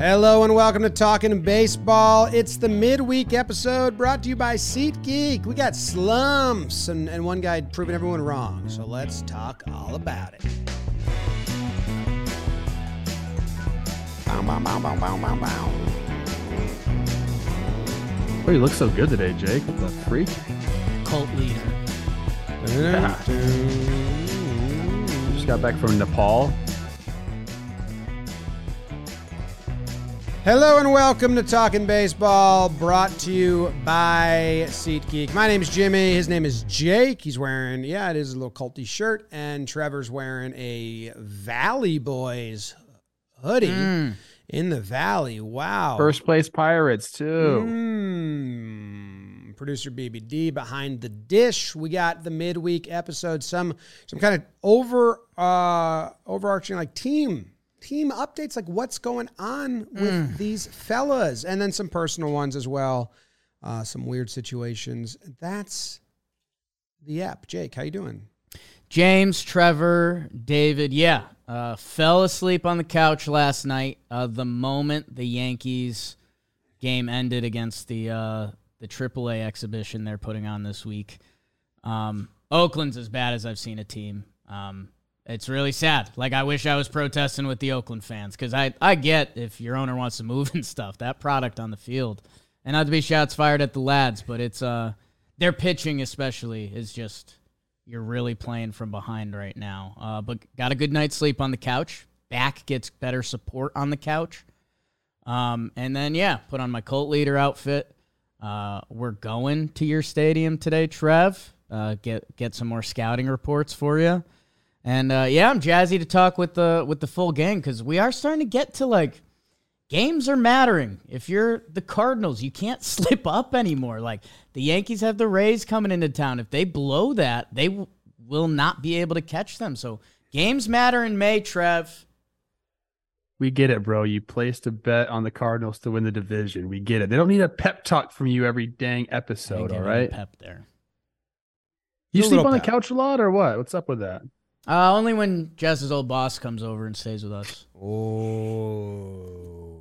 Hello and welcome to Talking Baseball. It's the midweek episode brought to you by SeatGeek. We got slumps and, and one guy proving everyone wrong. So let's talk all about it. Bow, bow, bow, bow, bow, bow, bow. Oh, you look so good today, Jake. What the freak? cult leader. Just got back from Nepal. Hello and welcome to Talking Baseball, brought to you by SeatGeek. My name is Jimmy. His name is Jake. He's wearing, yeah, it is a little culty shirt, and Trevor's wearing a Valley Boys hoodie in the Valley. Wow. First place Pirates, too. Mm. Producer BBD behind the dish. We got the midweek episode. Some some kind of over uh overarching like team team updates, like what's going on with these fellas, and then some personal ones as well. Uh, some weird situations. That's the app. Jake, how you doing? James, Trevor, David, yeah, uh, fell asleep on the couch last night. Uh, the moment the Yankees game ended against the uh, the AAA exhibition they're putting on this week. Um, Oakland's as bad as I've seen a team. Um, it's really sad. Like I wish I was protesting with the Oakland fans because I I get if your owner wants to move and stuff. That product on the field, and not to be shots fired at the lads, but it's uh their pitching especially is just you're really playing from behind right now. Uh, but got a good night's sleep on the couch. Back gets better support on the couch. Um, and then yeah, put on my cult leader outfit. Uh, we're going to your stadium today, Trev. Uh, get get some more scouting reports for you. And uh, yeah, I'm jazzy to talk with the with the full gang because we are starting to get to like games are mattering. If you're the Cardinals, you can't slip up anymore. Like the Yankees have the Rays coming into town. If they blow that, they w- will not be able to catch them. So games matter in May, Trev. We get it, bro. You placed a bet on the Cardinals to win the division. We get it. They don't need a pep talk from you every dang episode, all right? Pep there. You sleep on the couch a lot or what? What's up with that? Uh, only when Jess's old boss comes over and stays with us. Oh.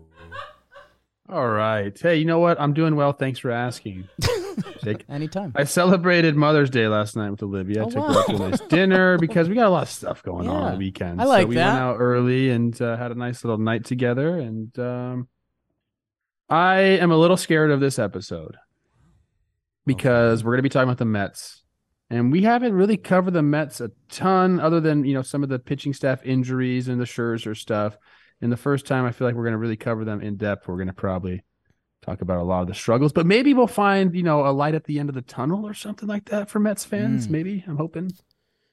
All right. Hey, you know what? I'm doing well. Thanks for asking. Jake. Anytime. I celebrated Mother's Day last night with Olivia. I Oh, took her out to a nice dinner because we got a lot of stuff going on on the weekend. I like so we that. went out early and uh, had a nice little night together. And um, I am a little scared of this episode because we're going to be talking about the Mets. And we haven't really covered the Mets a ton, other than you know some of the pitching staff injuries and the Scherzer stuff. And the first time I feel like we're going to really cover them in depth, we're going to probably talk about a lot of the struggles. But maybe we'll find you know a light at the end of the tunnel or something like that for Mets fans. Mm. Maybe I'm hoping.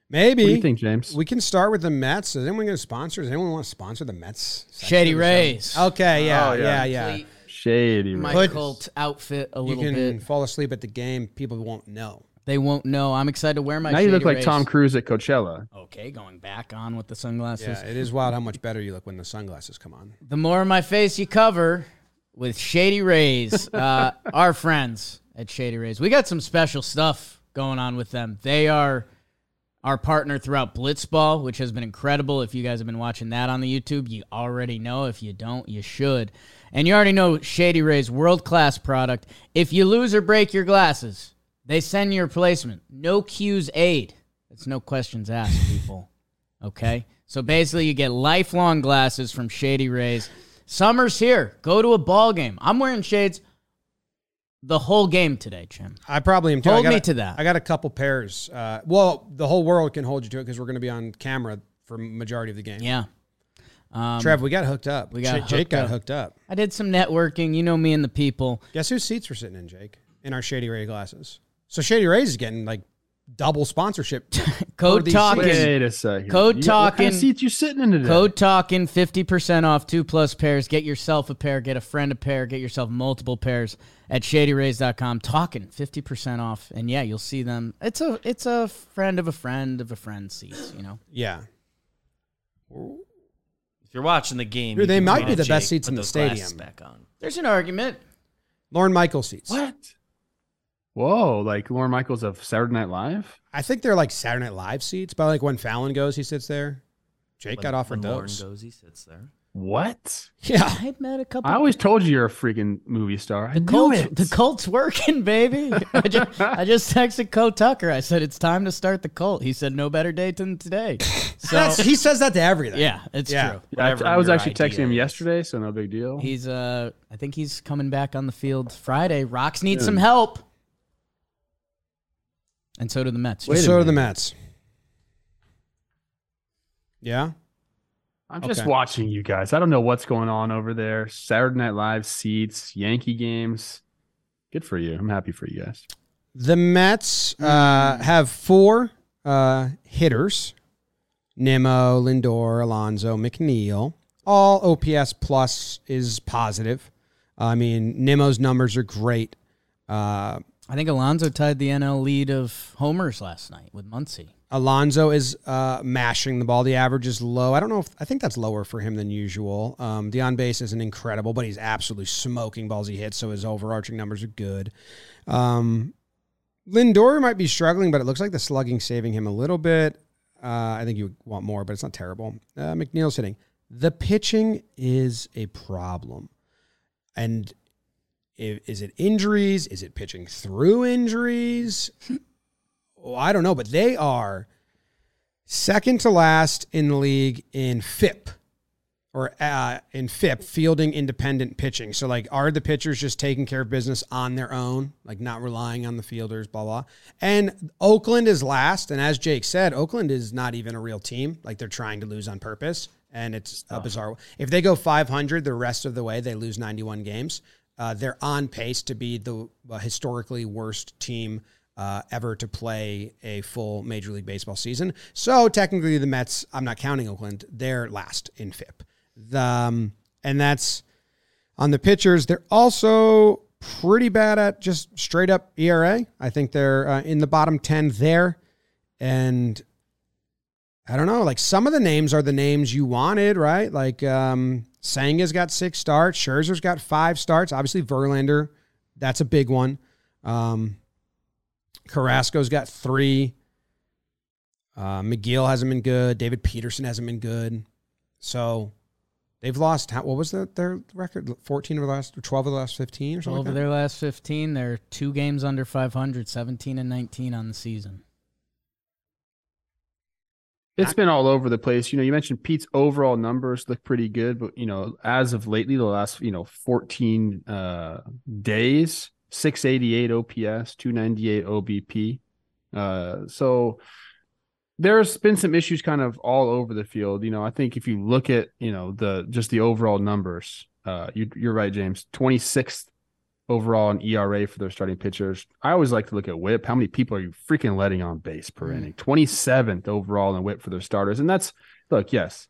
Maybe. What do you think, James? We can start with the Mets. Is anyone going to sponsor? Does anyone want to sponsor the Mets? Shady of the show? Rays. Okay, yeah, Oh, yeah, yeah. yeah. Complete Shady. My right? Cult outfit a little bit. You can bit. fall asleep at the game. People won't know. They won't know. I'm excited to wear my. now you look like Rays. Tom Cruise at Coachella. Okay, going back on with the sunglasses. Yeah, it is wild how much better you look when the sunglasses come on. The more of my face you cover with Shady Rays, uh, our friends at Shady Rays, we got some special stuff going on with them. They are our partner throughout Blitzball, which has been incredible. If you guys have been watching that on the YouTube, you already know. If you don't, you should. And you already know Shady Rays, world class product. If you lose or break your glasses, they send you a replacement. No cues aid. It's no questions asked, people. Okay? So basically, you get lifelong glasses from Shady Rays. Summer's here. Go to a ball game. I'm wearing shades the whole game today, Jim. I probably am too. Hold me a- to that. I got a couple pairs. Uh, well, the whole world can hold you to it because we're going to be on camera for majority of the game. Yeah. Um, Trev, we got hooked up. we got Ja- Jake got up. hooked up. I did some networking. You know me and the people. Guess whose seats we're sitting in, Jake? In our Shady Ray glasses. So Shady Rays is getting like double sponsorship. Code talking. Wait a second. Code You- What kind talking. of seats you sitting in today? Code talking 50% off two plus pairs. Get yourself a pair, get a friend a pair, get yourself multiple pairs at shadyrays.com. Talking 50% off. And yeah, you'll see them. It's a it's a friend of a friend of a friend seats, you know. yeah. If you're watching the game, Dude, they might be at the best seats in the stadium. Back on. There's an argument. Lorne Michaels seats. What? Whoa, like Lorne Michaels of Saturday Night Live? I think they're like Saturday Night Live seats, but like when Fallon goes, he sits there. Jake When- got offered when Lorne those. goes, he sits there. What? Yeah. I met a couple. I always told you you're a freaking movie star. I the knew Colts, it. the Colts working, baby. I just, I just texted Cole Tucker. I said it's time to start the Colt. He said no better day than today. So he says that to everything. yeah, it's Yeah. true. I, Whatever I was actually texting him is. yesterday, so no big deal. He's uh, I think he's coming back on the field Friday. Rocks need some help, and so do the Mets. Wait so do the. Mets. Yeah. I'm just Okay. watching you guys. I don't know what's going on over there. Saturday Night Live seats, Yankee games. Good for you. I'm happy for you guys. The Mets uh, have four uh, hitters Nimmo, Lindor, Alonso, McNeil. All OPS plus is positive. I mean, Nimmo's numbers are great. Uh, I think Alonso tied the NL lead of homers last night with Muncy. Alonso is uh, mashing the ball. The average is low. I don't know if I think that's lower for him than usual. Um, the on base isn't incredible, but he's absolutely smoking balls he hits, so his overarching numbers are good. Um, Lindor might be struggling, but it looks like the slugging saving him a little bit. Uh, I think you want more, but it's not terrible. Uh, McNeil's hitting. The pitching is a problem, and is it injuries? Is it pitching through injuries? Oh, I don't know, but they are second to last in the league in FIP or uh, in FIP, fielding independent pitching. So, like, are the pitchers just taking care of business on their own, like not relying on the fielders, blah, blah. And Oakland is last. And as Jake said, Oakland is not even a real team. Like, they're trying to lose on purpose. And it's a bizarre. If they go 500 the rest of the way, they lose 91 games. Uh, they're on pace to be the uh, historically worst team uh, ever to play a full Major League Baseball season. So technically, the Mets, I'm not counting Oakland, they're last in FIP. The, um, and that's on the pitchers. They're also pretty bad at just straight up ERA. I think they're uh, in the bottom 10 there. And I don't know, like some of the names are the names you wanted, right? Like um, Senga's got six starts, Scherzer's got five starts. Obviously, Verlander, that's a big one. Um, Carrasco's got three. Uh, Megill hasn't been good. David Peterson hasn't been good. So they've lost. What was the, their record? Fourteen of the last, twelve of the last fifteen, or something. Over like their last 15, they're two games under 500, 17 and 19 on the season. It's been all over the place. You know, you mentioned Pete's overall numbers look pretty good, but you know, as of lately, the last you know 14 uh, days, 688 OPS, 298 OBP. Uh, so there's been some issues kind of all over the field. You know, I think if you look at you know the just the overall numbers, uh, you, you're right, James. 26th overall in ERA for their starting pitchers. I always like to look at WHIP. How many people are you freaking letting on base per Mm. inning? 27th overall in WHIP for their starters, and that's look, yes.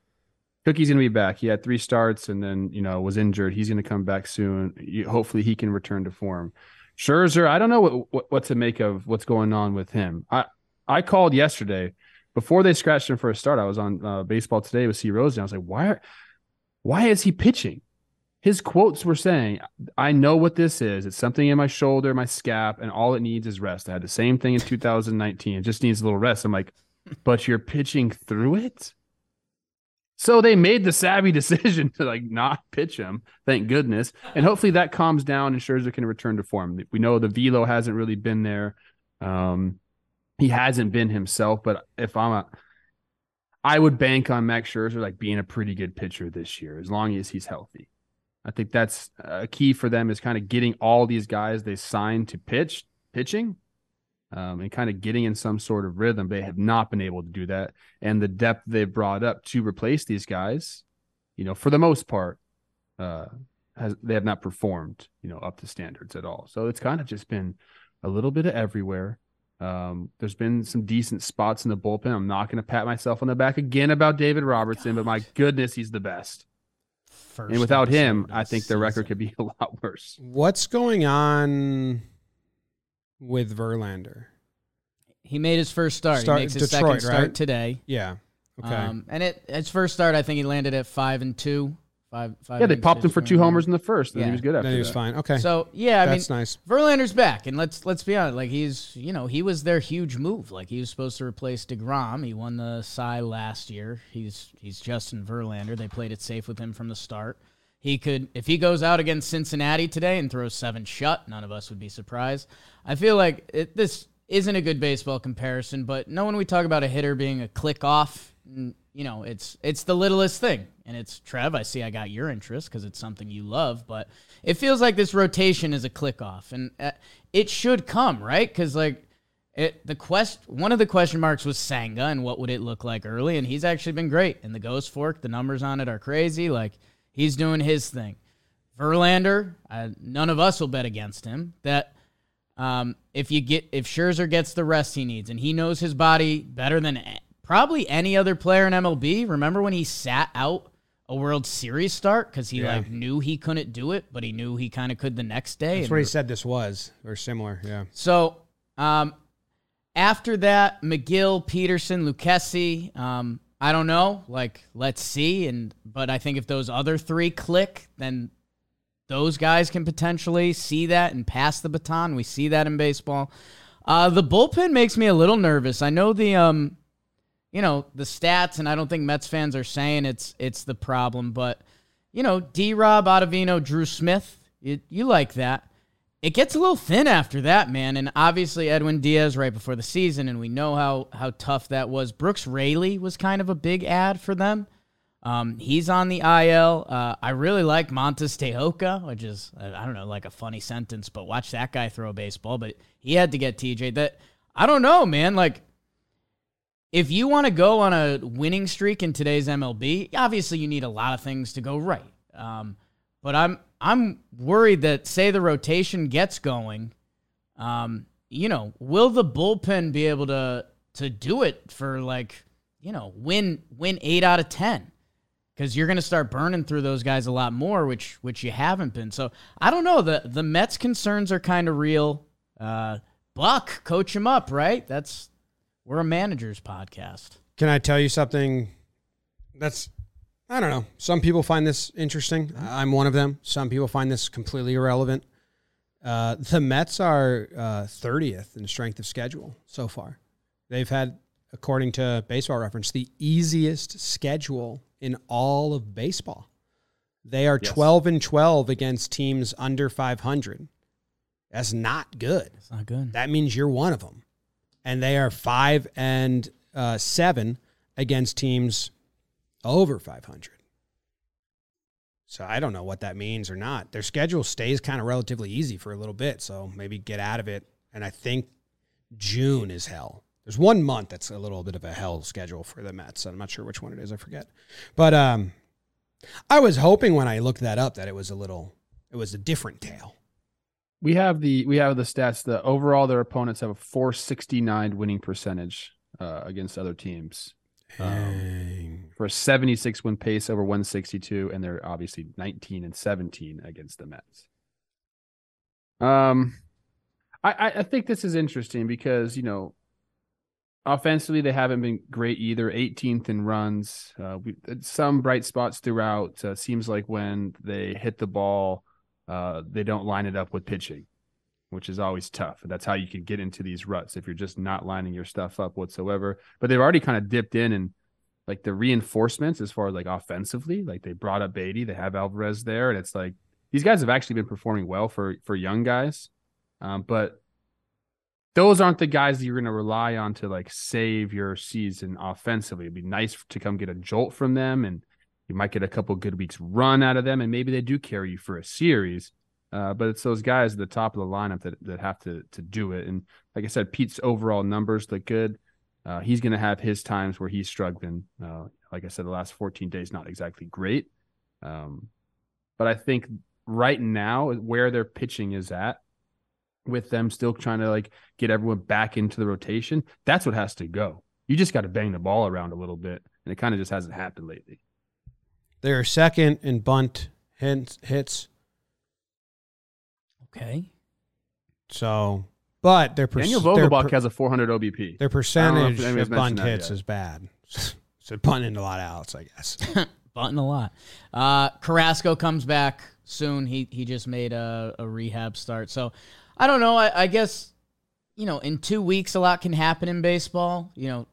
Cookie's going to be back. He had three starts and then, you know, was injured. He's going to come back soon. You, hopefully he can return to form. Scherzer, I don't know what, what what to make of what's going on with him. I I called yesterday before they scratched him for a start. I was on uh, baseball today with C Rose and I was like, why are, why is he pitching? His quotes were saying, I know what this is. It's something in my shoulder, my scap, and all it needs is rest. I had the same thing in 2019. It just needs a little rest. I'm like, but you're pitching through it? So they made the savvy decision to like not pitch him, thank goodness. And hopefully that calms down and Scherzer can return to form. We know the velo hasn't really been there. Um, he hasn't been himself, but if I'm a I would bank on Max Scherzer like being a pretty good pitcher this year as long as he's healthy. I think that's a key for them is kind of getting all these guys they signed to pitch pitching um, and kind of getting in some sort of rhythm. They have not been able to do that. And the depth they've brought up to replace these guys, you know, for the most part, uh, has they have not performed, you know, up to standards at all. So it's kind of just been a little bit of everywhere. Um, there's been some decent spots in the bullpen. I'm not going to pat myself on the back again about David Robertson, but my goodness, he's the best. First and without him, I think the record could be a lot worse. What's going on with Verlander? He made his first start. Start- he makes his Detroit, second start right? today. Yeah. Okay. Um, and it his first start, I think he landed at five and two, Five, five Yeah, they popped him for two Verlander. homers in the first, and then Yeah. he was good after Then he was that. fine. Okay. So yeah, I That's mean, nice. Verlander's back, and let's let's be honest. Like he's, you know, he was their huge move. Like he was supposed to replace Degrom. He won the Cy last year. He's he's Justin Verlander. They played it safe with him from the start. He could, if he goes out against Cincinnati today and throws seven shut, none of us would be surprised. I feel like it, this isn't a good baseball comparison, but no, when we talk about a hitter being a click off, you know, it's it's the littlest thing, and it's Trev. I see I got your interest because it's something you love, but it feels like this rotation is a click off, and uh, it should come right because like it the quest one of the question marks was Senga and what would it look like early, and he's actually been great. And the Ghost Fork, the numbers on it are crazy. Like he's doing his thing. Verlander, uh, none of us will bet against him. That um, if you get if Scherzer gets the rest he needs, and he knows his body better than probably any other player in MLB. Remember when he sat out a World Series start because he Yeah. like knew he couldn't do it, but he knew he kind of could the next day. That's what he said this was, or similar. Yeah. so um, after that, Megill, Peterson, Lucchesi. Um, I don't know. Like, let's see. And but I think if those other three click, then those guys can potentially see that and pass the baton. We see that in baseball. Uh, the bullpen makes me a little nervous. I know the um, you know the stats, and I don't think Mets fans are saying it's it's the problem, but you know D. Rob, Ottavino, Drew Smith, you, you like that. It gets a little thin after that, man. And obviously Edwin Diaz right before the season, and we know how how tough that was. Brooks Raley was kind of a big ad for them. Um, he's on the IL. Uh, I really like Montes de Oca, which is I don't know, like a funny sentence, but watch that guy throw a baseball. But he had to get TJ. That I don't know, man. Like if you want to go on a winning streak in today's MLB, obviously you need a lot of things to go right. Um, but I'm I'm worried that say the rotation gets going, um, you know, will the bullpen be able to to do it for like you know win win eight out of ten? Because you're going to start burning through those guys a lot more, which which you haven't been. So I don't know. the The Mets' concerns are kind of real. Uh, Buck, coach him up, right? That's we're a managers podcast. Can I tell you something that's I don't know. Some people find this interesting. I'm one of them. Some people find this completely irrelevant. Uh, the Mets are uh, 30th in strength of schedule so far. They've had, according to Baseball Reference, the easiest schedule in all of baseball. They are Yes. 12 and 12 against teams under 500. That's not good. It's not good. That means you're one of them. And they are five and uh, seven against teams over 500. So I don't know what that means or not. Their schedule stays kind of relatively easy for a little bit. So maybe get out of it. And I think June is hell. There's one month that's a little bit of a hell schedule for the Mets. I'm not sure which one it is. I forget. But um, I was hoping when I looked that up that it was a little, it was a different tale. We have the we have the stats. The overall, their opponents have a 469 winning percentage uh, against other teams Dang. for a 76 win pace over 162, and they're obviously 19 and 17 against the Mets. Um, I I, I think this is interesting because you know, offensively they haven't been great either. 18th in runs. Uh, we, some bright spots throughout. Uh, seems like when they hit the ball, uh, they don't line it up with pitching, which is always tough. That's how you can get into these ruts if you're just not lining your stuff up whatsoever. But they've already kind of dipped in and like the reinforcements as far as like offensively, like they brought up Baty, they have Alvarez there, and it's like these guys have actually been performing well for for young guys, um, but those aren't the guys that you're going to rely on to like save your season offensively. It'd be nice to come get a jolt from them, and you might get a couple good weeks run out of them, and maybe they do carry you for a series. Uh, but it's those guys at the top of the lineup that that have to to do it. And like I said, Pete's overall numbers look good. Uh, he's going to have his times where he's struggling. Uh, like I said, the last 14 days not exactly great. Um, but I think right now where their pitching is at, with them still trying to like get everyone back into the rotation, that's what has to go. You just got to bang the ball around a little bit, and it kind of just hasn't happened lately. They're second in bunt hits, hits. Okay. So, but their per- Daniel their, Vogelbach per- has a 400 OBP. their percentage anybody's of bunt hits yet. is bad. so bunting a lot of outs, I guess. Bunting a lot. Uh, Carrasco comes back soon. He he just made a, a rehab start. So I don't know. I, I guess you know in two weeks a lot can happen in baseball. You know,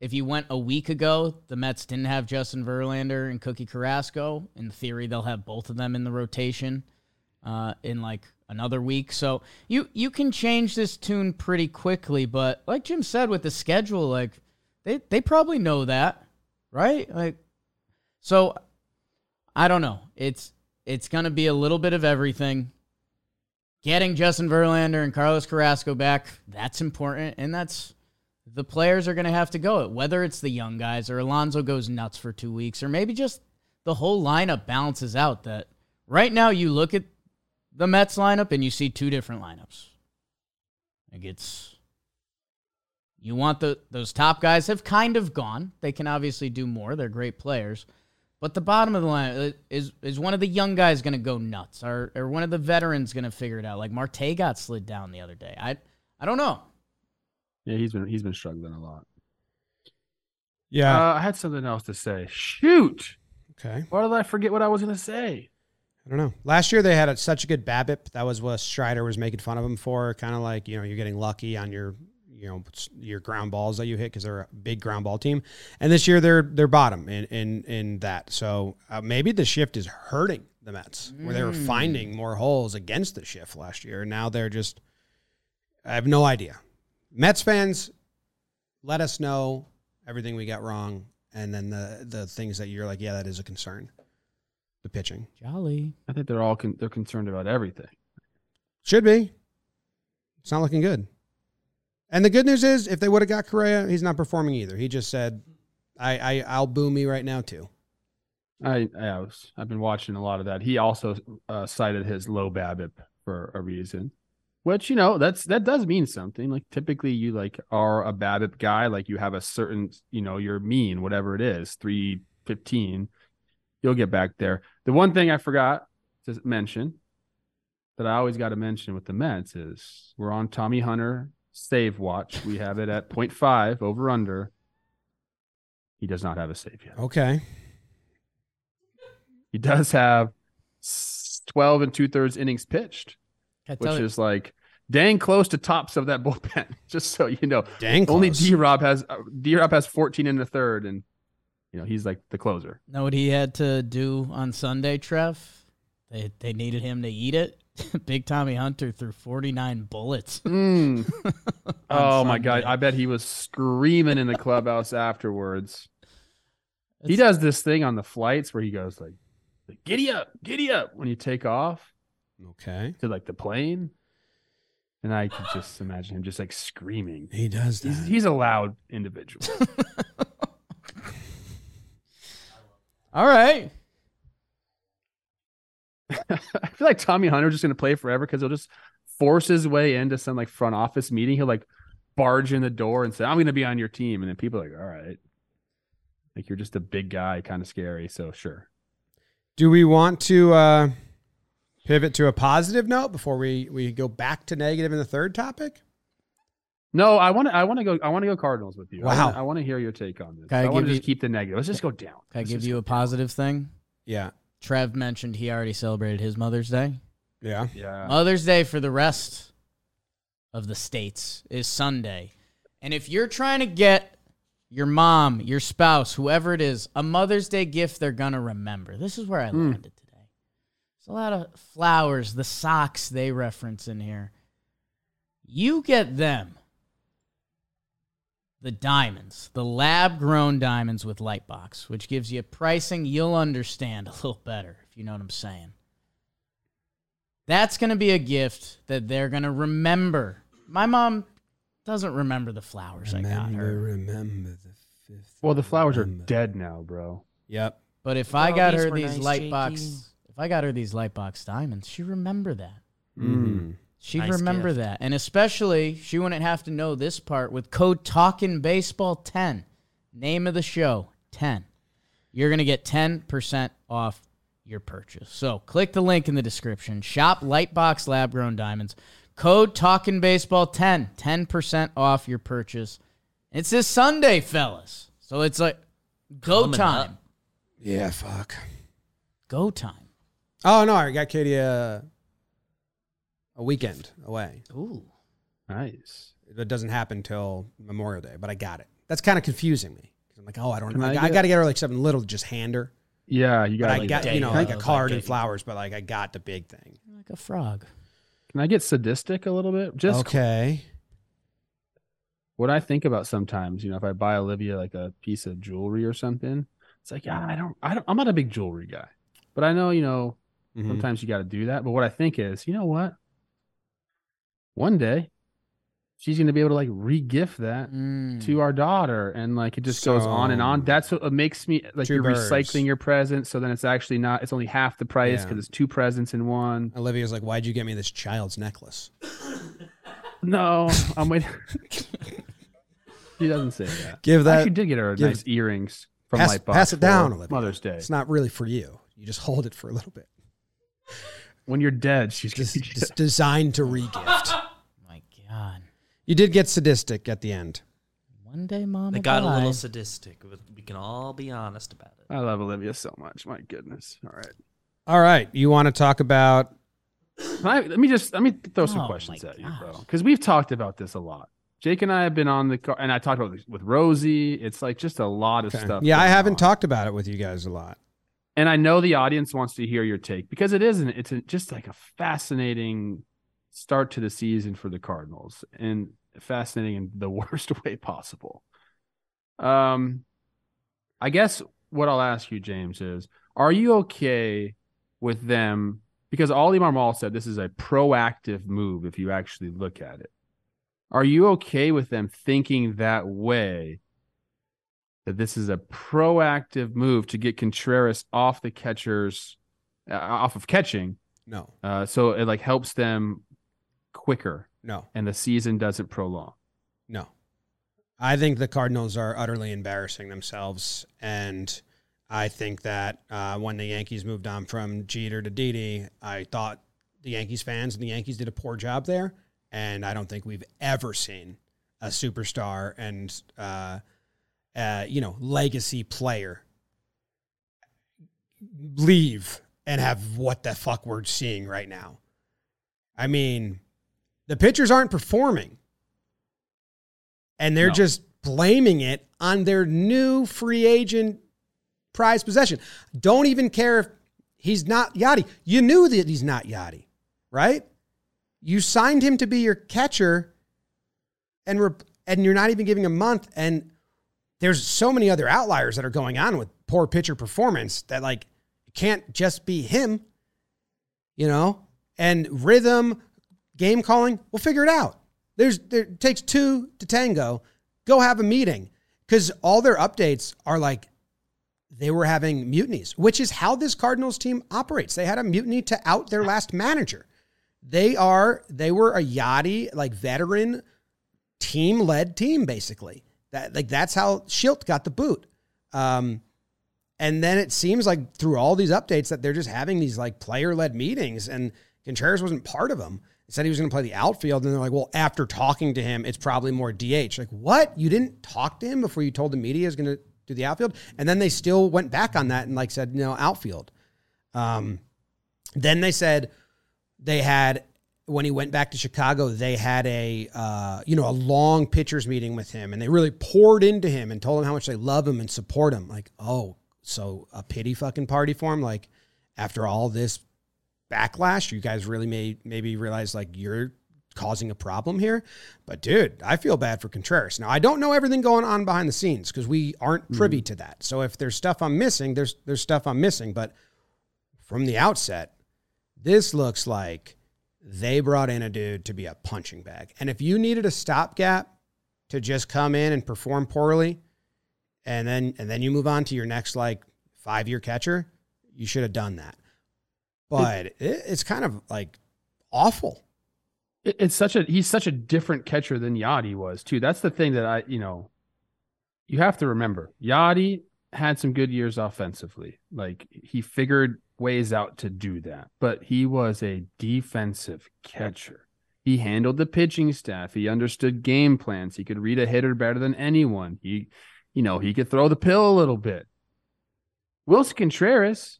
if you went a week ago, the Mets didn't have Justin Verlander and Cookie Carrasco. In theory, they'll have both of them in the rotation uh, in like another week. So you you can change this tune pretty quickly. But like Jim said, with the schedule, like they they probably know that, right? Like, so I don't know. It's it's gonna be a little bit of everything. Getting Justin Verlander and Carlos Carrasco back, that's important, and that's the players are gonna have to go. It, whether it's the young guys or Alonso goes nuts for two weeks, or maybe just the whole lineup balances out. That right now you look at the Mets lineup and you see two different lineups. Like it's you want the those top guys have kind of gone. They can obviously do more. They're great players. But the bottom of the line uh, is is one of the young guys going to go nuts, or or one of the veterans going to figure it out? Like Marte got slid down the other day. I I don't know. Yeah, he's been he's been struggling a lot. Yeah. Uh, I had something else to say. Shoot. okay. Why did I forget what I was going to say? I don't know. Last year they had a, such a good BABIP. That was what Strider was making fun of him for. Kind of like you know you're getting lucky on your you know your ground balls that you hit because they're a big ground ball team. And this year they're they're bottom in in in that. So uh, maybe the shift is hurting the Mets where they were finding more holes against the shift last year. And now they're just. I have no idea. Mets fans, let us know everything we got wrong, and then the the things that you're like, yeah, that is a concern. The pitching. Jolly. I think they're all con- they're concerned about everything. Should be. It's not looking good. And the good news is, if they would have got Correa, he's not performing either. He just said, "I, I I'll boo me right now too." I I was I've been watching a lot of that. He also uh, cited his low BABIP for a reason, which you know that's that does mean something. Like typically you like are a BABIP guy, like you have a certain you know your mean whatever it is three fifteen. You'll get back there. The one thing I forgot to mention that I always got to mention with the Mets is we're on Tommy Hunter save watch. We have it at 0.5 over under. He does not have a save yet. Okay. He does have 12 and two thirds innings pitched, which you, is like dang close to tops of that bullpen. Just so you know, Dang. close. only. D Rob has D Rob has 14 in the third, and you know he's like the closer. know what he had to do on Sunday, Trev? They they needed him to eat it. Big Tommy Hunter threw 49 bullets. Mm. oh my god, I bet he was screaming in the clubhouse afterwards. He does this thing on the flights where he goes like, like "Giddy up, giddy up" when you take off Okay. to like the plane, and I could just imagine him just like screaming. He does that. He's, he's a loud individual. All right. I feel like Tommy Hunter's just gonna play forever because he'll just force his way into some like front office meeting. He'll like barge in the door and say, "I'm gonna be on your team," and then people are like, "All right." Like you're just a big guy, kind of scary. So sure. Do we want to uh, pivot to a positive note before we we go back to negative in the third topic? No, I want to. I want to go. I want to go Cardinals with you. I Wow. wanna- I want to hear your take on this. Can I I want to just keep the negative. Let's just go down. Can I Let's give you go a down. positive thing? Yeah. Trev mentioned he already celebrated his Mother's Day. Yeah. Yeah. Mother's Day for the rest of the states is Sunday. And if you're trying to get your mom, your spouse, whoever it is, a Mother's Day gift they're going to remember, this is where I Hmm. landed today. There's a lot of flowers, the socks they reference in here. You get them the diamonds, the lab grown diamonds with Lightbox, which gives you a pricing you'll understand a little better, if you know what I'm saying. That's going to be a gift that they're going to remember. My mom doesn't remember the flowers I got her. remember the fifth. Well, the flowers are dead now, bro. Yep. But if I got her these nice, light Jakey. box, if I got her these Lightbox diamonds, she remember that. Mm. She'd Nice remember gift. that. And especially she wouldn't have to know this part with code Talking Baseball 10. Name of the show 10. You're going to get 10% off your purchase. So click the link in the description. Shop Lightbox Lab Grown Diamonds. Code Talking Baseball 10. 10% off your purchase. It's this Sunday, fellas. So it's like go Coming time. up. Yeah, fuck. Go time. Oh no, I got Katie a, a weekend away. Ooh. Nice. It doesn't happen till Memorial Day, but I got it. That's kind of confusing me. 'Cause I'm like, oh, I don't Can. I, I got- I got to get her like something little to just hand her. Yeah, you But got. I like got you know like a like, card and flowers, but like I got the big thing. Like a frog. Can I get sadistic a little bit? Just okay. what I think about sometimes, you know, if I buy Olivia like a piece of jewelry or something, it's like, yeah, I don't, I don't, I'm not a big jewelry guy, but I know, you know, Mhm. sometimes you got to do that. But what I think is, you know what? One day, she's going to be able to like re-gift that Mm. to our daughter, and like it just goes on and on. That's what makes me like you're birds. recycling your presents, so then it's actually not. It's only half the price Yeah. because it's two presents in one. Olivia's like, why'd you get me this child's necklace? No, I'm waiting. she doesn't say that. Give that. actually did get her give- nice earrings from pass- Lightbox. pass it down, Olivia. Mother's Day. It's not really for you. You just hold it for a little bit. When you're dead, she's Just, gonna just designed to regift. My God. You did get sadistic at the end. One day, mom. They will got a little sadistic. We can all be honest about it. I love Olivia so much. My goodness. All right. All right. You want to talk about I- let me just let me throw some Oh, questions my at you, bro, because we've talked about this a lot. Jake and I have been on the car, and I talked about this with Rosie. It's like just a lot of Okay. stuff. Yeah, I haven't on. talked about it with you guys a lot. And I know the audience wants to hear your take because it isn't. It's a, just like a fascinating start to the season for the Cardinals, and fascinating in the worst way possible. Um, I guess what I'll ask you, James, is: Are you okay with them? Because Oli Marmol said this is a proactive move. If you actually look at it, are you okay with them thinking that way? That this is a proactive move to get Contreras off the catchers, uh, off of catching, No, uh, so it like helps them quicker, no, and the season doesn't prolong. no. I think the Cardinals are utterly embarrassing themselves. And I think that uh, when the Yankees moved on from Jeter to Didi, I thought the Yankees fans and the Yankees did a poor job there. And I don't think we've ever seen a superstar and, uh, uh, you know, legacy player leave and have what the fuck we're seeing right now. I mean, the pitchers aren't performing. And they're No. just blaming it on their new free agent prize possession. Don't even care if he's not Yadi. You knew that he's not Yadi, right? You signed him to be your catcher and rep- and you're not even giving a month and there's so many other outliers that are going on with poor pitcher performance that like it can't just be him, you know? And rhythm, game calling, we'll figure it out. There's there it takes two to tango. Go have a meeting because all their updates are like they were having mutinies, which is how this Cardinals team operates. They had a mutiny to out their last manager. They are they were a Yadi like veteran team led team basically. That like that's how Shildt got the boot. Um, and then it seems like through all these updates that they're just having these like player led meetings, and Contreras wasn't part of them. He said he was going to play the outfield, and they're like, well, after talking to him, it's probably more DH. Like, what? You didn't talk to him before you told the media is going to do the outfield, and then they still went back on that and like said no outfield. Um, then they said they had when he went back to Chicago, they had a uh, you know a long pitchers meeting with him, and they really poured into him and told him how much they love him and support him. Like, oh, so a pity fucking party for him. Like, after all this backlash, you guys really may maybe realize like you're causing a problem here. But dude, I feel bad for Contreras. Now I don't know everything going on behind the scenes because we aren't privy to that. So if there's stuff I'm missing, there's there's stuff I'm missing. But from the outset, this looks like they brought in a dude to be a punching bag. And if you needed a stopgap to just come in and perform poorly, and then and then you move on to your next like five year catcher, you should have done that. But it, it's kind of like awful. It, it's such a he's such a different catcher than Yadi was too. That's the thing that I you know you have to remember. Yachty had some good years offensively. Like he figured ways out to do that, but he was a defensive catcher. He handled the pitching staff. He understood game plans. He could read a hitter better than anyone. He, you know, he could throw the pill a little bit. Willson Contreras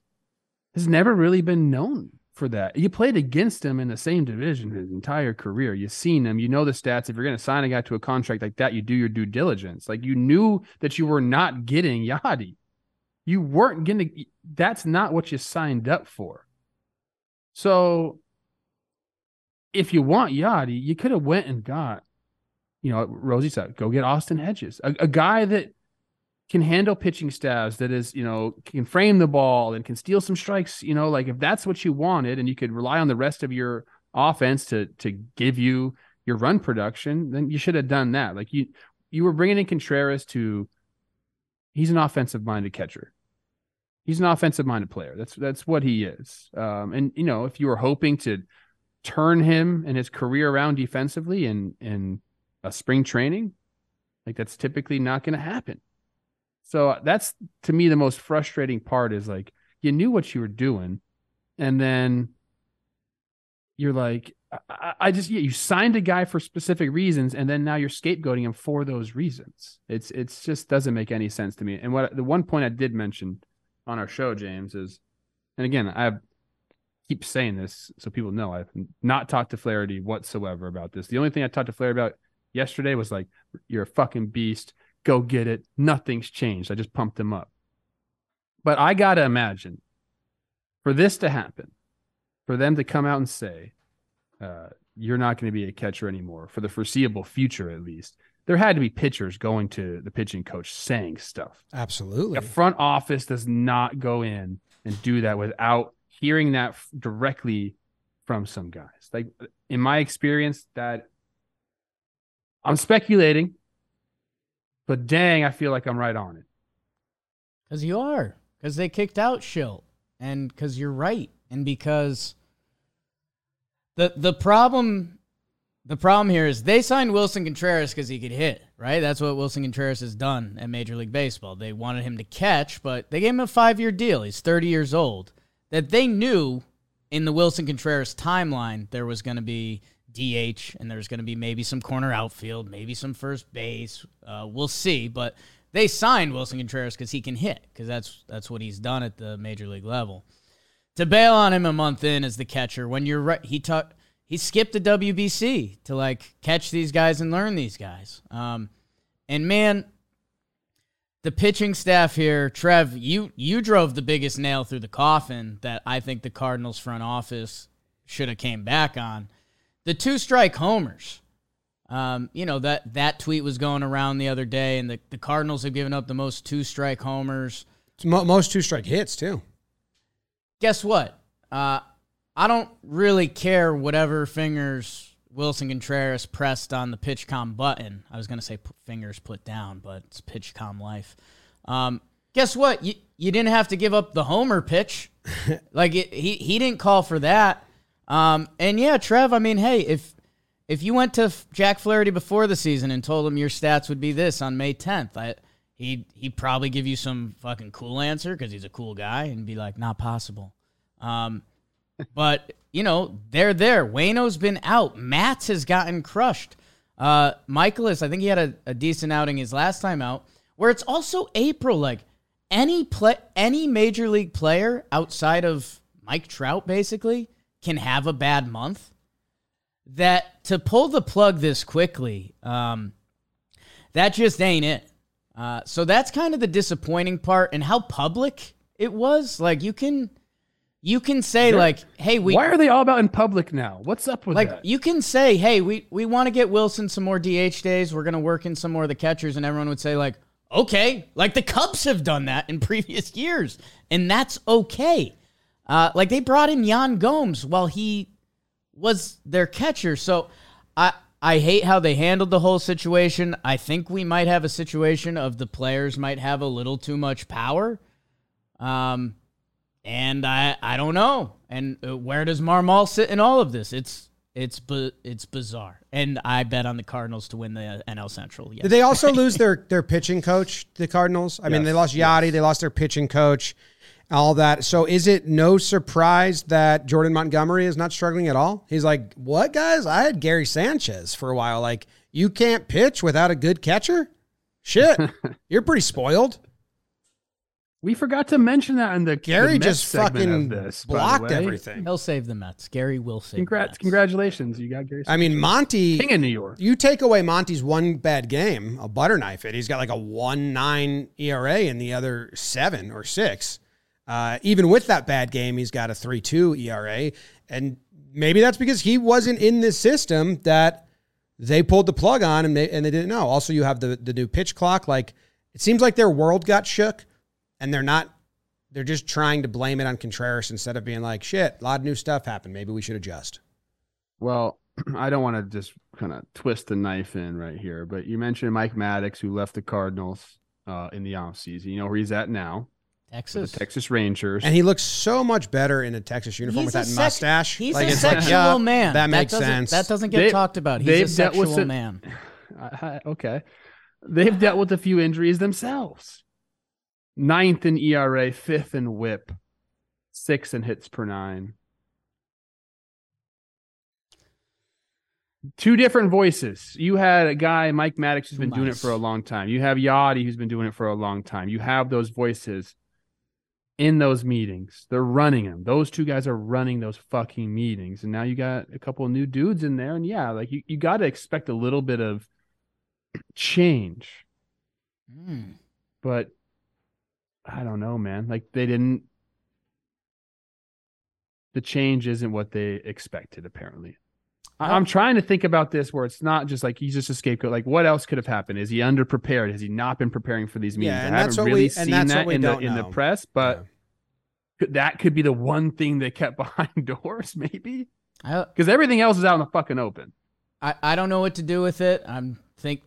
has never really been known for that. You played against him in the same division his entire career. You've seen him. You know the stats. If you're going to sign a guy to a contract like that, you do your due diligence. Like you knew that you were not getting Yadi. You weren't going to. That's not what you signed up for. So if you want Yadi, you could have went and got, you know, Rosie said, go get Austin Hedges, a, a guy that can handle pitching staffs that is, you know, can frame the ball and can steal some strikes, you know, like if that's what you wanted and you could rely on the rest of your offense to to give you your run production, then you should have done that. Like you you were bringing in Contreras to he's an offensive minded catcher. He's an offensive minded player. That's that's what he is. Um, and you know, if you were hoping to turn him and his career around defensively in in a spring training, like that's typically not going to happen. So that's to me the most frustrating part is like you knew what you were doing, and then you're like, I, I just you signed a guy for specific reasons, and then now you're scapegoating him for those reasons. It's it's just doesn't make any sense to me. And what the one point I did mention on our show, James, is, and again, I keep saying this so people know I've not talked to Flaherty whatsoever about this. The only thing I talked to Flaherty about yesterday was like, "You're a fucking beast go get it. Nothing's changed. I just pumped him up. But I got to imagine for this to happen, for them to come out and say, uh, you're not going to be a catcher anymore for the foreseeable future, at least. There had to be pitchers going to the pitching coach saying stuff. Absolutely. The front office does not go in and do that without hearing that directly from some guys. Like in my experience, that I'm speculating, but dang, I feel like I'm right on it. Because you are. Because they kicked out Shildt. And because you're right. And because the the problem the problem here is they signed Willson Contreras because he could hit, right? That's what Willson Contreras has done at Major League Baseball. They wanted him to catch, but they gave him a five year deal. He's 30 years old. That they knew in the Willson Contreras timeline there was going to be DH, and there's going to be maybe some corner outfield, maybe some first base. Uh, we'll see, but they signed Willson Contreras because he can hit, because that's that's what he's done at the major league level. To bail on him a month in as the catcher, when you're right, he took he skipped the WBC to like catch these guys and learn these guys. Um, and man, the pitching staff here, Trev, you you drove the biggest nail through the coffin that I think the Cardinals front office should have came back on the two strike homers. Um, you know that that tweet was going around the other day, and the, the Cardinals have given up the most two strike homers. Mo- most two strike hits too. Guess what? Uh, I don't really care whatever fingers Willson Contreras pressed on the PitchCom button. I was going to say fingers put down, but it's PitchCom life. Um, guess what? You you didn't have to give up the homer pitch. like it, he he didn't call for that. Um, and yeah, Trev, I mean, hey, if if you went to Jack Flaherty before the season and told him your stats would be this on May 10th, I, he'd he'd probably give you some fucking cool answer because he's a cool guy and be like, not possible. Um, but you know, they're there. Waino's been out. Matz has gotten crushed. Uh, Mikolas, I think he had a, a decent outing his last time out. Where it's also April. Like any play, any major league player outside of Mike Trout, basically can have a bad month. That to pull the plug this quickly, um, that just ain't it. Uh, so that's kind of the disappointing part, and how public it was. Like you can, you can say They're, like, "Hey, we." Why are they all about in public now? What's up with like, that? you can say, "Hey, we we want to get Willson some more DH days. We're gonna work in some more of the catchers," and everyone would say like, "Okay." Like the Cubs have done that in previous years, and that's okay. Uh, like they brought in Yan Gomes while he was their catcher. So I I hate how they handled the whole situation. I think we might have a situation of the players might have a little too much power. Um, and I I don't know. And uh, where does Marmol sit in all of this? It's it's it's bizarre. And I bet on the Cardinals to win the NL Central. Yes. Did they also lose their their pitching coach? The Cardinals. I yes. mean, they lost Yadi. Yes. They lost their pitching coach all that. So is it no surprise that Jordan Montgomery is not struggling at all? He's like, what guys? I had Gary Sanchez for a while. Like, you can't pitch without a good catcher? Shit. You're pretty spoiled. We forgot to mention that in the Gary the just segment fucking this, blocked everything. He'll save the Mets. Gary will save. the Congrats, Mets. congratulations, you got Gary. I mean, Monty. King in New York. You take away Monty's one bad game, a butter knife it. He's got like a one nine ERA in the other seven or six. Uh, even with that bad game, he's got a three two ERA, and maybe that's because he wasn't in this system that they pulled the plug on and they and they didn't know. Also, you have the the new pitch clock. Like it seems like their world got shook, and they're not. They're just trying to blame it on Contreras instead of being like, "Shit, a lot of new stuff happened. Maybe we should adjust." Well, I don't want to just kind of twist the knife in right here, but you mentioned Mike Maddux, who left the Cardinals uh, in the offseason. You know where he's at now? The Texas. Texas Rangers. And he looks so much better in a Texas uniform He's with that sex- mustache. He's Like, a it's like, sexual yeah, man. That makes doesn't- sense. That doesn't get They- talked about. He's a dealt with sexual man. I- I- okay. They've dealt with a few injuries themselves. Ninth in ERA, fifth in whip, six in hits per nine. Two different voices. You had a guy, Mike Maddux, who's been doing it for a long time. You have Yadi, who's been doing it for a long time. You have those voices in those meetings. They're running them. Those two guys are running those fucking meetings. And now you got a couple of new dudes in there. And yeah, like you, you got to expect a little bit of change. Mm. But I don't know, man. Like they didn't. The change isn't what they expected, apparently. I- I'm trying to think about this where it's not just like he's just a scopegoat. Like, what else could have happened? Is he underprepared? Has he not been preparing for these meetings? Yeah, and I that's haven't what we- really and seen that we in the don't in the press, but Yeah. that could be the one thing they kept behind doors, maybe because everything else is out in the fucking open. I, I don't know what to do with it. I'm think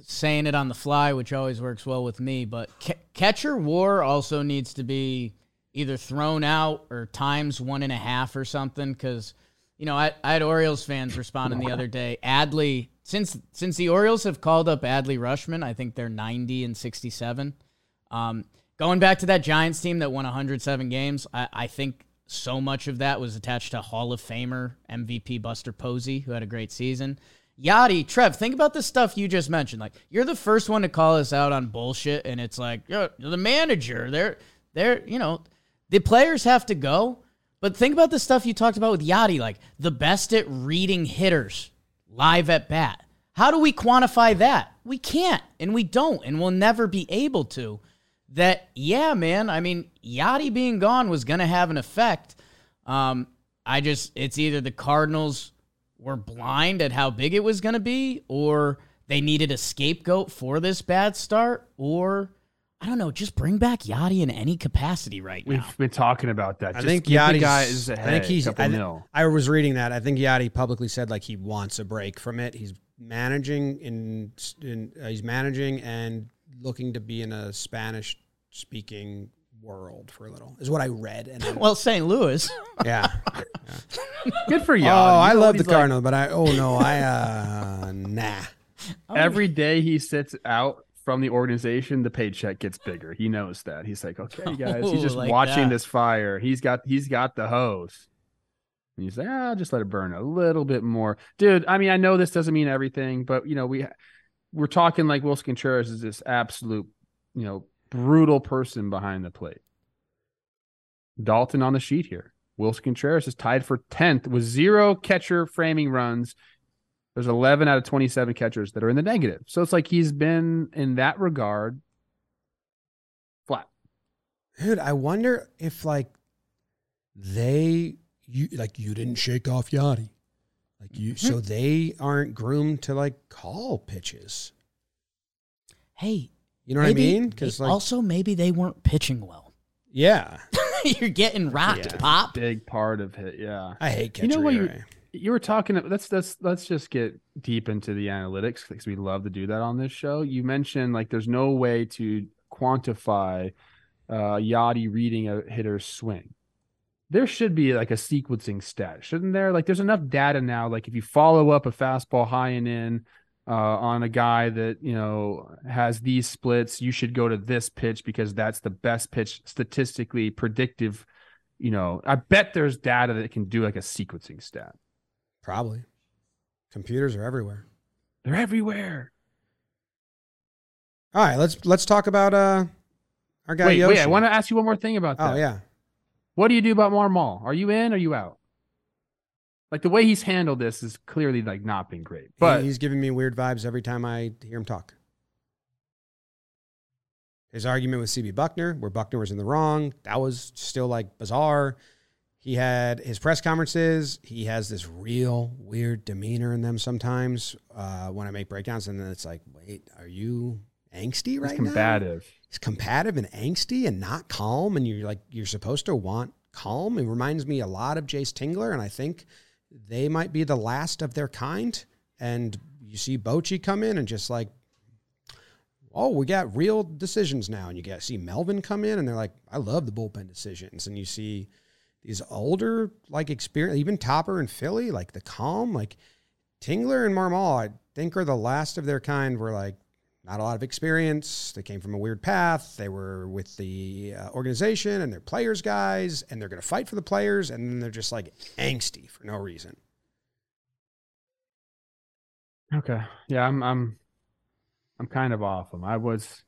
saying it on the fly, which always works well with me. But ca- catcher war also needs to be either thrown out or times one and a half or something. Because you know, I, I had Orioles fans responding the other day. Adley, since since the Orioles have called up Adley Rutschman, I think they're 90 and 67. Um, going back to that Giants team that won 107 games, I, I think so much of that was attached to Hall of Famer MVP Buster Posey, who had a great season. Yadi, Trev, think about the stuff you just mentioned. Like, you're the first one to call us out on bullshit, and it's like, you're the manager. They're, they're, you know, the players have to go. But think about the stuff you talked about with Yadi, like the best at reading hitters live at bat. How do we quantify that? We can't, and we don't, and we'll never be able to. That, yeah, man. I mean, Yadi being gone was to have an effect. Um, I just, it's either the Cardinals were blind at how big it was going to be, or they needed a scapegoat for this bad start, or I don't know, just bring back Yadi in any capacity right now. We've been talking about that. I Just think give the guy is ahead. I think he's. couple I, mil. I was reading that. I think Yadi publicly said like he wants a break from it. He's managing in. in uh, he's managing and looking to be in a Spanish speaking world for a little. Is what I read. And I'm- well, St. Louis. yeah. Good for you. oh, I love the He's like- Cardinals, but I. Oh no, I. uh Nah. Every day he sits out from the organization, the paycheck gets bigger. He knows that. He's like, okay, guys. He's Oh, just like watching that. this fire. He's got he's got the hose. And he's like, ah, I'll just let it burn a little bit more, dude. I mean, I know this doesn't mean everything, but you know, we we're talking like Willson Contreras is this absolute, you know, brutal person behind the plate. Dalton on the sheet here. Willson Contreras is tied for 10th with zero catcher framing runs. There's 11 out of 27 catchers that are in the negative. So it's like he's been in that regard flat. Dude, I wonder if like they you like you didn't shake off Yadi. Like you mm-hmm. so they aren't groomed to like call pitches. hey, You know what I mean? Because like also maybe they weren't pitching well. yeah. You're getting rocked, Yeah. pop. Big part of it. Yeah. I hate catcher You know what you- You were talking let's let's let's just get deep into the analytics because we love to do that on this show. You mentioned like there's no way to quantify uh Yadi reading a hitter's swing. There should be like a sequencing stat, shouldn't there? Like there's enough data now. Like if you follow up a fastball high and in uh, on a guy that you know has these splits, you should go to this pitch because that's the best pitch statistically predictive. You know, I bet there's data that can do like a sequencing stat. Probably. Computers are everywhere. They're everywhere. All right, let's let's talk about uh Our guy wait, Yoshi. wait. I want to ask you one more thing about that. Oh yeah. What do you do about Marmol? Are you in? Or are you out? Like the way he's handled this is clearly like not been great. But he's giving me weird vibes every time I hear him talk. His argument with CB Bucknor, where Buckner was in the wrong, that was still like bizarre. He had his press conferences. He has this real weird demeanor in them sometimes uh, when I make breakdowns, and then it's like, wait, are you angsty he's right now? combative. He's combative and angsty and not calm, and you're like you're supposed to want calm. It reminds me a lot of Jayce Tingler, and I think they might be the last of their kind. And you see Bochy come in and just like, oh, we got real decisions now. And you get see Melvin come in, and they're like, I love the bullpen decisions. And you see these older like experience, even Topper and Philly, like the calm, like Tingler and Marmol, I think are the last of their kind. Where like not a lot of experience. They came from a weird path. They were with the uh, organization and they're players guys, and they're going to fight for the players, and then they're just like angsty for no reason. Okay. Yeah, I'm I'm I'm kind of off him. I was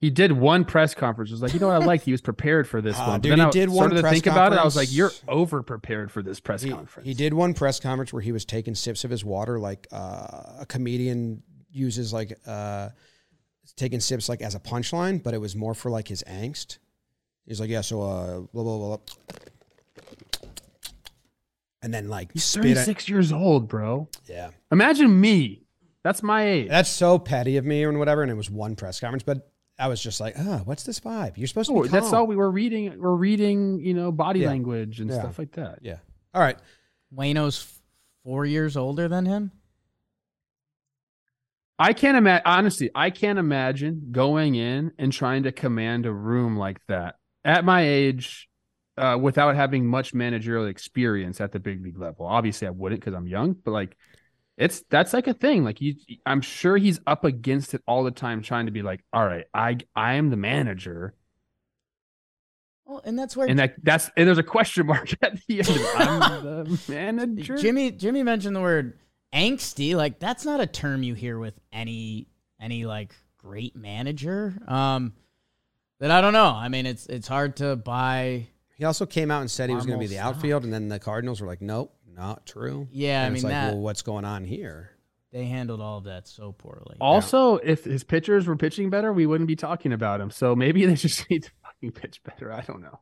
he did one press conference. It was like, you know what I like? He was prepared for this Ah, one. But dude, then he I did one started to think about it. I was like, you're over prepared for this press He, conference. he did one press conference where he was taking sips of his water, like uh, a comedian uses, like uh, taking sips like as a punchline, but it was more for like his angst. He's like, yeah, so uh, blah blah blah, blah. and then like He's spit it. 36 years old, bro. Yeah, Imagine me. That's my age. that's so petty of me and whatever. And it was one press conference, but I was just like, oh, what's this vibe? You're supposed to Oh, be. that's calm. all we were reading. We're reading, you know, body Yeah. language and Yeah. stuff like that. Yeah. All right. Waino's f- four years older than him. I can't imagine. Honestly, I can't imagine going in and trying to command a room like that at my age, uh, without having much managerial experience at the big league level. Obviously, I wouldn't because I'm young, but like, it's that's like a thing. Like you, I'm sure he's up against it all the time, trying to be like, all right, I I am the manager, Well, and that's where and that that's and there's a question mark at the end. Of. I'm the manager. Jimmy Jimmy mentioned the word angsty. Like that's not a term you hear with any any like great manager. Um, that I don't know. I mean, it's it's hard to buy. He also came out and said he was going to be the Marmal outfield, and then the Cardinals were like, nope, not true. Yeah, I And it's mean like, that well, what's going on here? they handled all of that so poorly. Also, if his pitchers were pitching better, we wouldn't be talking about him. So maybe they just need to fucking pitch better. I don't know.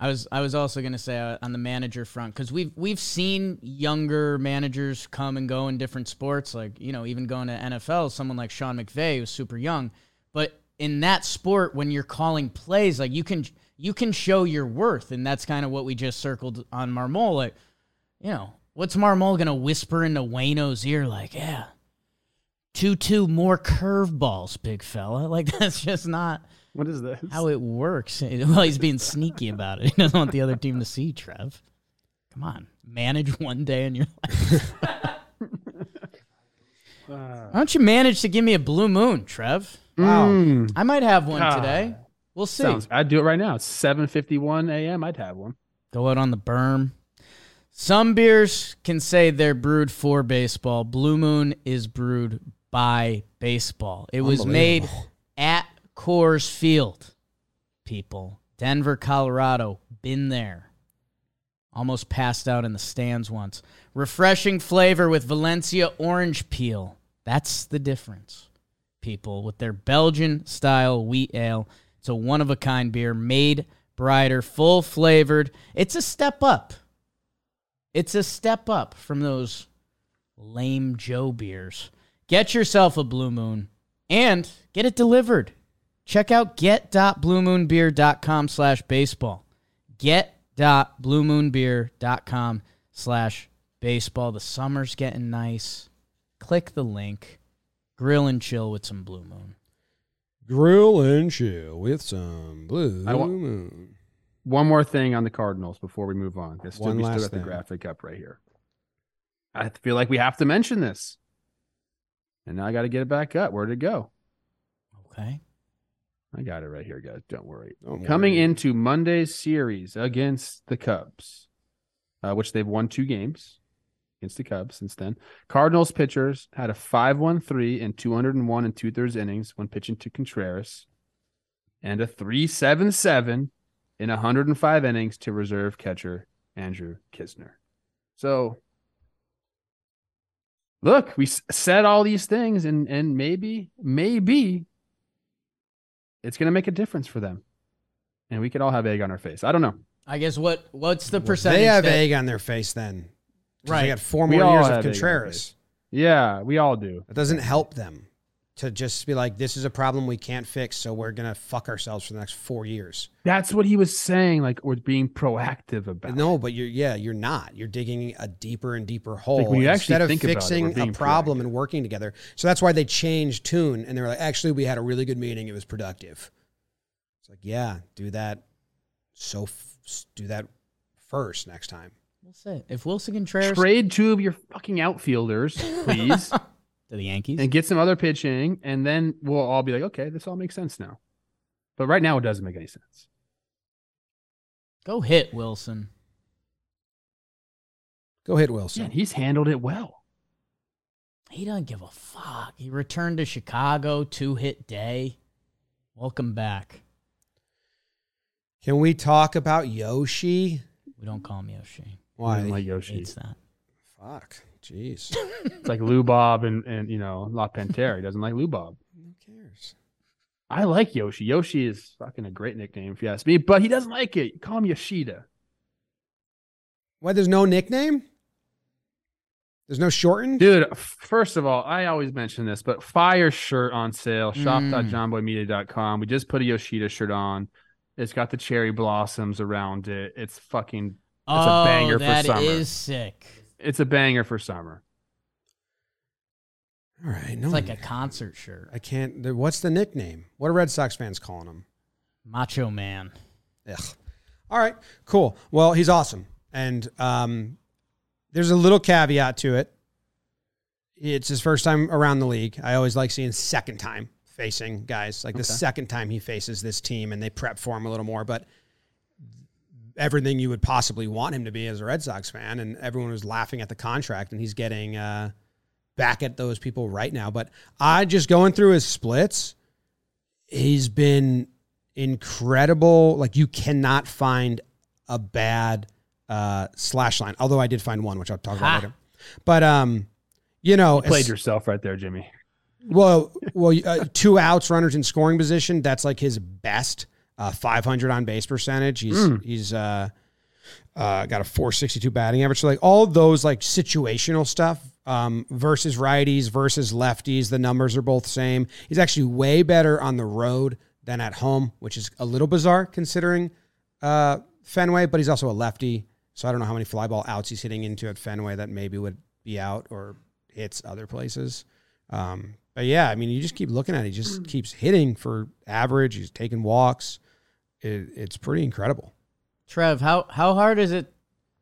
I was I was also gonna say uh, on the manager front because we've we've seen younger managers come and go in different sports. Like you know, even going to NFL, someone like Sean McVay was super young, but in that sport, when you're calling plays, like you can you can show your worth, and that's kind of what we just circled on Marmol. Like, you know, what's Marmol gonna whisper into Waino's ear? Like, yeah, two two more curveballs, big fella. Like that's just not What is this? how it works. Well, he's being sneaky about it. He doesn't want the other team to see Trev. Come on, manage one day in your life. Why don't you manage to give me a blue moon, Trev? Wow. Mm, I might have one today. We'll see. sounds. I'd do it right now. It's 7:51 a.m. I'd have one. Go out on the berm. Some beers can say they're brewed for baseball. Blue Moon is brewed by baseball. It was made Coors Field. People, Denver, Colorado, been there. Almost passed out in the stands once. Refreshing flavor with Valencia orange peel. That's the difference. People with their Belgian style wheat ale. It's a one of a kind beer made brighter, full flavored. It's a step up. It's a step up from those lame Joe beers. Get yourself a Blue Moon and get it delivered. Check out get.bluemoonbeer.com slash baseball. Get.bluemoonbeer.com slash baseball. The summer's getting nice. Click the link. Grill and chill with some Blue Moon. Grill and chill with some blue wa- moon. One more thing on the Cardinals before we move on. This still, One we still last got the graphic up right here. I feel like we have to mention this. And now I got to get it back up. Where'd it go? Okay. I got it right here, guys. Don't worry. Don't Coming worry. into Monday's series against the Cubs, uh, which they've won two games against the Cubs since then. Cardinals pitchers had a 5 1 3 and 201 and two thirds innings when pitching to Contreras. and a 377 in 105 innings to reserve catcher Andrew Knizner. So look, we said all these things and and maybe maybe it's going to make a difference for them. And we could all have egg on our face. I don't know. I guess what what's the percentage? They have that- egg on their face then. Right. They got four We more all years have of egg Contreras. Yeah, we all do. It doesn't help them to just be like, this is a problem we can't fix, so we're gonna fuck ourselves for the next four years. That's what he was saying. Like we're being proactive about. No, but you're yeah, you're not. You're digging a deeper and deeper hole when you instead actually of think about it, fixing a being problem and working together. So that's why they changed tune and they were like, actually, we had a really good meeting. It was productive. It's like, yeah, do that. So f- do that first next time. We'll say if Willson Contreras Trade two of your fucking outfielders, please, to the Yankees. and get some other pitching, and then we'll all be like, okay, this all makes sense now. But right now, it doesn't make any sense. Go hit Willson. Go hit Willson. and he's handled it well. He doesn't give a fuck. He returned to Chicago, two hit day. Welcome back. Can we talk about Yoshi? We don't call him Yoshi. Why? Doesn't like Yoshi. Hates that. Fuck. Jeez. It's like Lou Bob and, and you know La Pantera. He doesn't like Lou Bob. Who cares? I like Yoshi. Yoshi is fucking a great nickname if you ask me, but he doesn't like it. Call him Yoshida. Why? There's no nickname. There's no shortened. Dude, first of all, I always mention this, but fire shirt on sale, Mm. shop.jomboymedia.com. We just put a Yoshida shirt on. It's got the cherry blossoms around it. It's fucking That's a oh, banger for that summer. is sick. It's a banger for summer. All right. No. It's like a concert shirt. I can't. What's the nickname? What are Red Sox fans calling him? Macho Man. Ugh. All right, cool. Well, he's awesome, and um, there's a little caveat to it. It's his first time around the league. I always like seeing second time facing guys, like the second time he faces this team, and they prep for him a little more. But everything you would possibly want him to be as a Red Sox fan, and everyone was laughing at the contract, and he's getting uh, back at those people right now. But I just going through his splits, he's been incredible. Like you cannot find a bad uh, slash line. Although I did find one, which I'll talk about Ha. later. But um, you know, Played yourself right there, Jimmy. well, well, uh, two outs, runners in scoring position. That's like his best. Uh, 500 on base percentage. He's Mm. he's uh, uh, got a 462 batting average. So like all those like situational stuff um, versus righties versus lefties, the numbers are both same. He's actually way better on the road than at home, which is a little bizarre considering uh, Fenway. But he's also a lefty, so I don't know how many fly ball outs he's hitting into at Fenway that maybe would be out or hits other places. Um, but yeah, I mean, you just keep looking at it. He just keeps hitting for average. He's taking walks. It, it's pretty incredible. Trev, how how hard is it,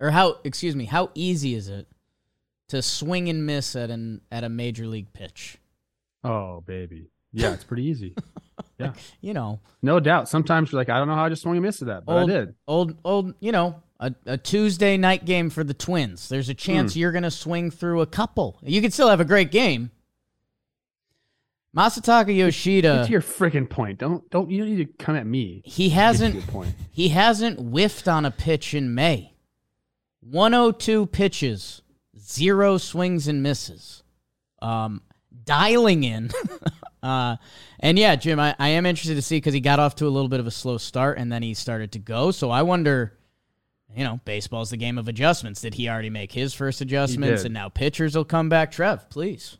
or how excuse me, how easy is it to swing and miss at an at a major league pitch? Oh, baby. Yeah, it's pretty easy. Yeah. You know, No doubt. Sometimes you're like, I don't know how I just swung and missed at that, but old, I did. old old. You know, a, a Tuesday night game for the Twins. There's a chance Hmm. you're gonna swing through a couple. You can still have a great game. Masataka Get Yoshida, to your freaking point. Don't don't you don't need to come at me. he hasn't. He hasn't whiffed on a pitch in May. 102 pitches, zero swings and misses. Um, dialing in. uh, and yeah, Jim, I, I am interested to see because he got off to a little bit of a slow start and then he started to go. So I wonder, you know, baseball's the game of adjustments. Did he already make his first adjustments and now pitchers will come back? Trev, please.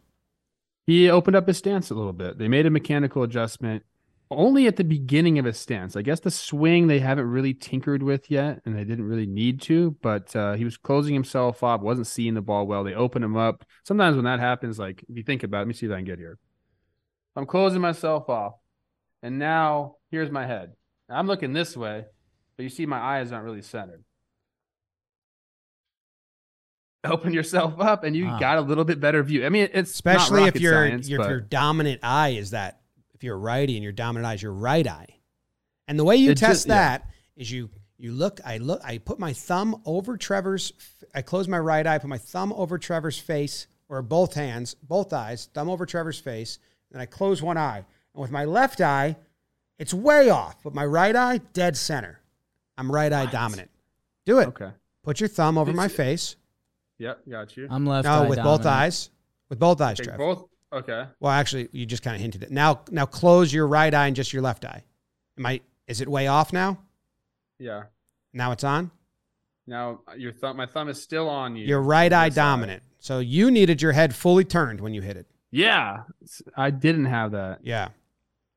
He opened up his stance a little bit. They made a mechanical adjustment only at the beginning of his stance. I guess the swing they haven't really tinkered with yet, and they didn't really need to. But uh, he was closing himself up, wasn't seeing the ball well. They open him up. Sometimes when that happens, like if you think about, it, let me see if I can get here. I'm closing myself off, and now here's my head. I'm looking this way, but you see my eyes aren't really centered. Open yourself up, and you Ah. got a little bit better view. I mean, it's Especially if your science, your, your dominant eye is that if you're righty and your dominant eye is your right eye. And the way you test just- yeah. that is you you look I look I put my thumb over Trevor's I close my right eye, put my thumb over Trevor's face or both hands, both eyes, thumb over Trevor's face, and I close one eye. And with my left eye, It's way off, but my right eye dead center. I'm right eye dominant. Do it. Okay. Put your thumb over It's- my face. Yep. Got you. I'm left. No, eye with both eyes. With both eyes, Okay, Trev. both. Okay. Well, actually, you just kind of hinted it. Now, now close your right eye and just your left eye. Am I? Is it way off now? Yeah. Now it's on. Now uh, your thumb, my thumb is still on you. Your right eye This side. dominant. So you needed your head fully turned when you hit it. Yeah. I didn't have that. Yeah.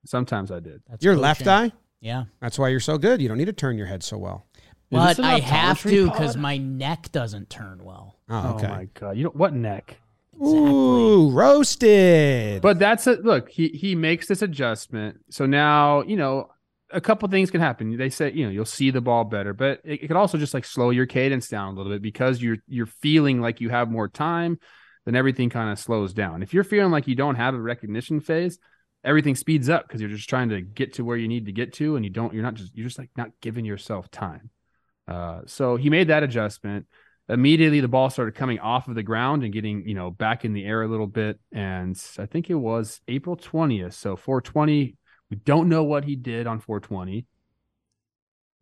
Sometimes I did. That's your left eye. Yeah. That's why you're so good. You don't need to turn your head so well. Is But I have to because my neck doesn't turn well. Oh, oh okay. Oh my god. You know what neck? Ooh, roasted. But that's it. Look, he he makes this adjustment. So now, you know, a couple things can happen. They say, you know, you'll see the ball better, but it, it could also just like slow your cadence down a little bit because you're you're feeling like you have more time, then everything kind of slows down. If you're feeling like you don't have a recognition phase, everything speeds up because you're just trying to get to where you need to get to, and you don't, you're not just you're just like not giving yourself time. Uh, so he made that adjustment immediately the ball started coming off of the ground and getting you know back in the air a little bit and i think it was april 20th so 420 we don't know what he did on 420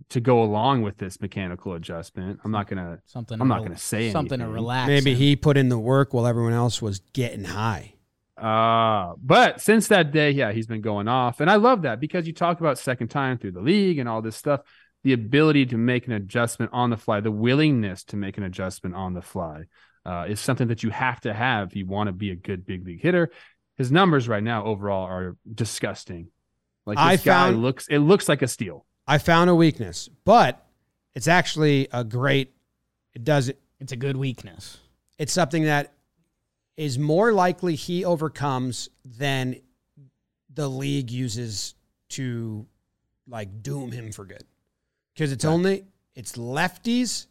to go along with this mechanical adjustment i'm not gonna Something. i'm not gonna say something to relax. Maybe in. he put in the work while everyone else was getting high. Uh, but since that day, yeah, he's been going off. And I love that because you talk about second time through the league and all this stuff, the ability to make an adjustment on the fly, the willingness to make an adjustment on the fly uh, is something that you have to have if you want to be a good big league hitter. His numbers right now overall are disgusting. Like this I guy found- looks, it looks like a steal. I found a weakness, but it's actually a great. It does. it. It's a good weakness. It's something that is more likely he overcomes than the league uses to like doom him for good. Because it's only it's lefties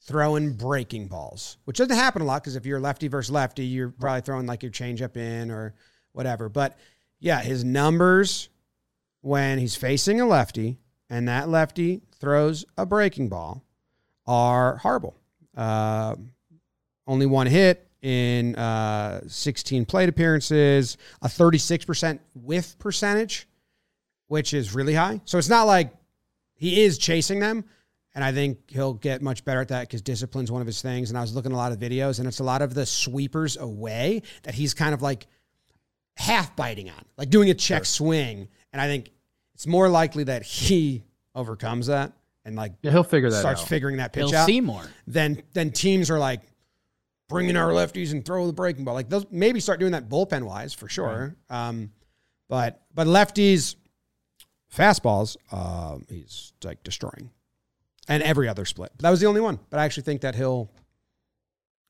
throwing breaking balls, which doesn't happen a lot. Because if you're lefty versus lefty, you're probably throwing like your changeup in or whatever. But yeah, his numbers when he's facing a lefty and that lefty throws a breaking ball are horrible. Uh, only one hit in uh, 16 plate appearances, a 36% whiff percentage, which is really high. So it's not like he is chasing them. And I think he'll get much better at that because discipline's one of his things. And I was looking at a lot of videos, and it's a lot of the sweepers away that he's kind of like half biting on, like doing a check swing. And I think it's more likely that he overcomes that and like Yeah, he'll figure that starts out. figuring that pitch He'll out see more. then then teams are like bringing our lefties and throw the breaking ball. Like they'll maybe start doing that bullpen wise for sure. Um, but but lefties fastballs, uh, he's like destroying, and every other split. But that was the only one. But I actually think that he'll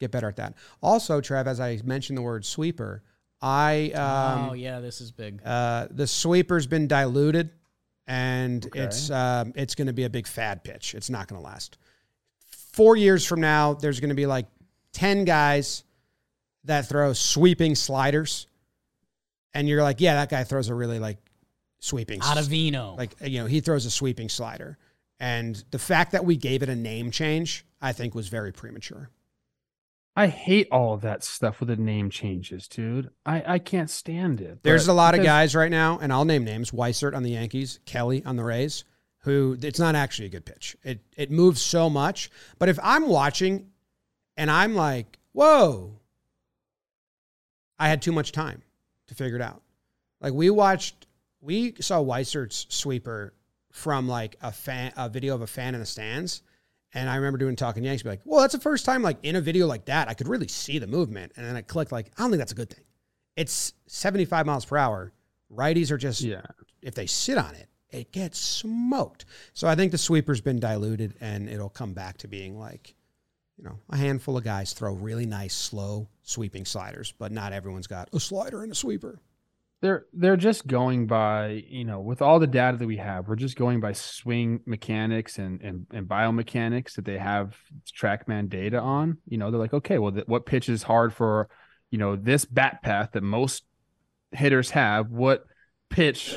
get better at that. Also, Trev, as I mentioned the word sweeper, I um, oh yeah, this is big. uh, the sweeper's been diluted, and Okay. it's um, it's going to be a big fad pitch. It's not going to last. Four years from now, there's going to be like ten guys that throw sweeping sliders, and you're like, yeah, that guy throws a really like sweeping, s- Ottavino. like you know, he throws a sweeping slider. And the fact that we gave it a name change, I think, was very premature. I hate all of that stuff with the name changes, dude. I, I can't stand it. There's a lot of guys right now, and I'll name names: Weissert on the Yankees, Kelly on the Rays. Who it's not actually a good pitch. It it moves so much. But if I'm watching, and I'm like, whoa, I had too much time to figure it out. Like we watched, we saw Weissert's sweeper from like a fan, a video of a fan in the stands. And I remember doing talking Yanks, be like, well, that's the first time like in a video like that, I could really see the movement. And then I clicked like, I don't think that's a good thing. It's 75 miles per hour. Righties are just, Yeah. if they sit on it, it gets smoked. So I think the sweeper's been diluted and it'll come back to being like, you know, a handful of guys throw really nice, slow sweeping sliders, but not everyone's got a slider and a sweeper. They're they're just going by you know with all the data that we have we're just going by swing mechanics and and, and biomechanics that they have trackman data on. You know they're like okay well th- what pitch is hard for you know this bat path that most hitters have? What pitch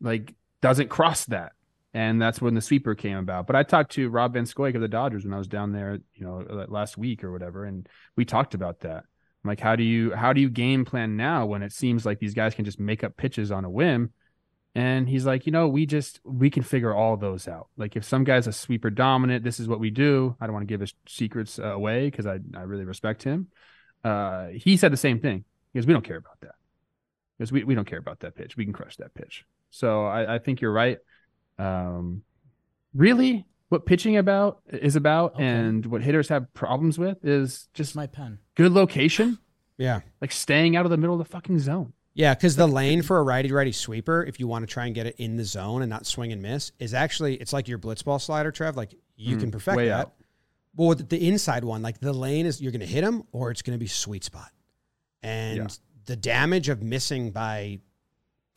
like doesn't cross that? And that's when the sweeper came about. But i talked to rob van scoyoc of the dodgers when i was down there you know last week or whatever and we talked about that like how do you how do you game plan now when it seems like these guys can just make up pitches on a whim And he's like, you know, we just we can figure all those out. Like if some guy's a sweeper dominant, this is what we do. I don't want to give his secrets uh, away because I I really respect him. Uh, he said the same thing because we don't care about that because we, we don't care about that pitch. We can crush that pitch. So I, I think you're right. Um, really, what pitching about is about, Okay. and what hitters have problems with is just my pen. good location, Yeah. like staying out of the middle of the fucking zone. Yeah, because the lane for a righty righty sweeper, if you want to try and get it in the zone and not swing and miss, is actually it's like your blitzball slider, Trev. Like you Mm, can perfect way that. out. Well, with the inside one, like the lane is you're going to hit him or it's going to be sweet spot, and Yeah. the damage of missing by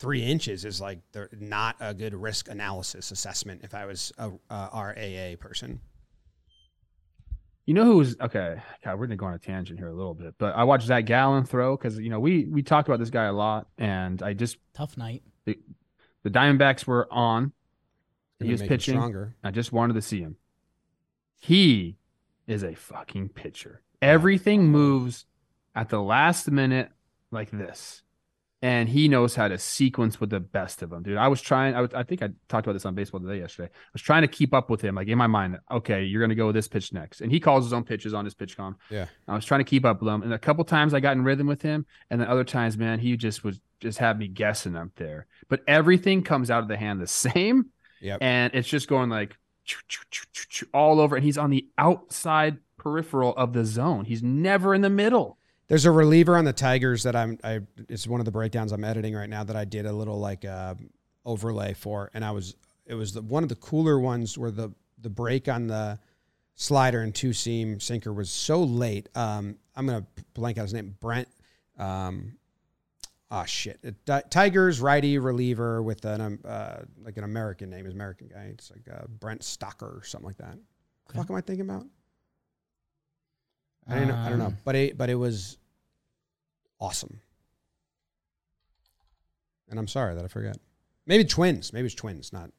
three inches is like they're not a good risk analysis assessment. If I was a, a RAA person, You know who's okay? God, we're gonna go on a tangent here a little bit, but I watched Zac Gallen throw because you know we we talked about this guy a lot, and I just Tough night. the Diamondbacks were on. He was pitching. stronger. I just wanted to see him. He is a fucking pitcher. Everything moves at the last minute like this. And he knows how to sequence with the best of them, dude. I was trying, I, was, I think I talked about this on baseball today yesterday. I was trying to keep up with him, like in my mind, okay, you're going to go with this pitch next. And he calls his own pitches on his PitchCom. Yeah. I was trying to keep up with him. And a couple times I got in rhythm with him. And then other times, man, he just was just had me guessing up there. But everything comes out of the hand the same Yep. and it's just going like all over and he's on the outside peripheral of the zone he's never in the middle There's a reliever on the Tigers that I'm. I it's one of the breakdowns I'm editing right now that I did a little like uh, overlay for, and I was it was the, one of the cooler ones where the the break on the slider and two seam sinker was so late. Um, I'm gonna blank out his name. Brent. Um, ah shit. It- Ti- Tigers righty reliever with an um, uh, like an American name, is American guy. It's like uh, Brent Stocker or something like that. What the Okay. fuck am I thinking about? I don't know. I don't know. Um, But it but it was awesome. And I'm sorry that I forgot. Maybe twins. Maybe it's twins, not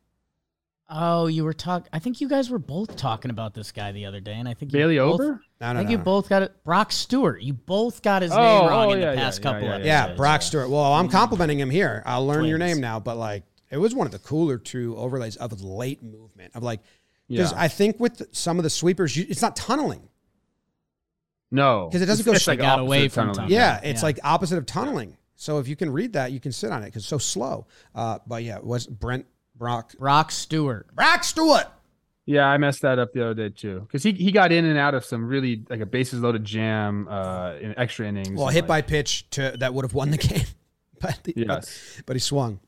Oh, you were talking. I think you guys were both talking about this guy the other day, and I think you bailey both, over no, I think no. you both got it. Brock Stewart. You both got his Oh, name wrong oh, in yeah, the past yeah, couple yeah, of yeah, episodes. Brock Stewart. Well, I'm complimenting him here. I'll learn your Twins. name now, but like it was one of the cooler two overlays of late movement of like because yeah I think with some of the sweepers, you, it's not tunneling. No 'Cause it doesn't It's- go straight like out away from tunneling. tunneling. Yeah, Yeah. it's Yeah. like opposite of tunneling. So if you can read that, you can sit on it because it's so slow. Uh, but yeah, it was Brent Brock Brock Stewart. Brock Stewart? yeah i messed that up the other day too because he, he got in and out of some really like a bases loaded jam uh in extra innings Well, hit like- by pitch to that would have won the game, but, the, yes but but he swung,